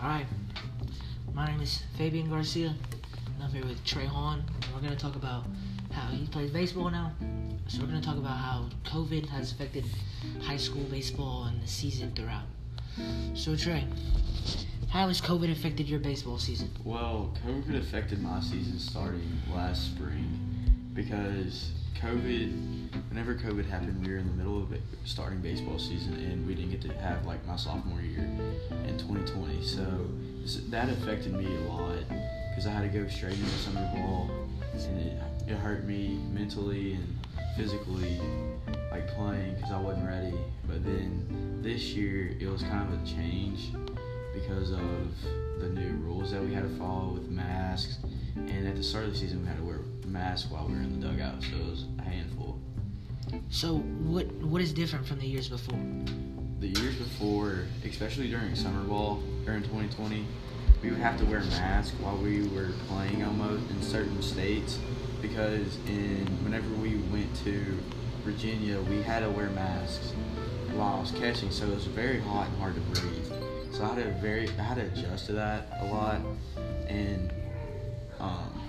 Alright. My name is Fabian Garcia, and I'm here with Trey Hahn. And we're going to talk about how he plays baseball now. So, we're going to talk about how COVID has affected high school baseball and the season throughout. So, Trey, how has COVID affected your baseball season? Well, COVID affected my season starting last spring because COVID, whenever COVID happened, we were in the middle of starting baseball season and we didn't get to have like my sophomore year in 2020. So that affected me a lot because I had to go straight into summer ball and it, it hurt me mentally and physically, like playing because I wasn't ready. But then this year it was kind of a change because of the new rules that we had to follow with masks. And at the start of the season, we had to wear masks while we were in the dugout, so it was a handful. So, what what is different from the years before? The years before, especially during summer ball during 2020, we would have to wear masks while we were playing almost in certain states because in whenever we went to Virginia, we had to wear masks while I was catching, so it was very hot and hard to breathe. So I had to very I had to adjust to that a lot, and um,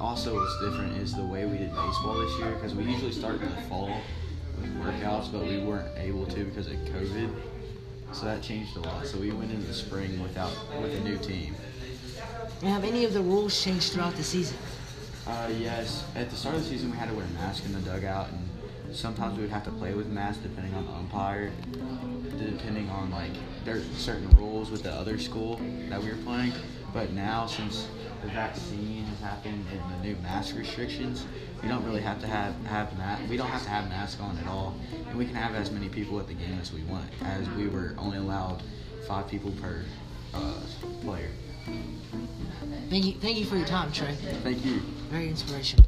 also what's different is the way we did baseball this year because we usually start in the fall workouts, but we weren't able to because of COVID. So that changed a lot. So we went into the spring without with a new team. have any of the rules changed throughout the season? Uh, yes. At the start of the season, we had to wear a mask in the dugout, and sometimes we would have to play with masks depending on the umpire, depending on like there's certain rules with the other school that we were playing. But now, since the vaccine has happened and the new mask restrictions, we don't really have to have have ma- we don't have to have masks on at all, and we can have as many people at the game as we want, as we were only allowed five people per uh, player. Thank you, thank you for your time, Trey. Thank you. Very inspirational.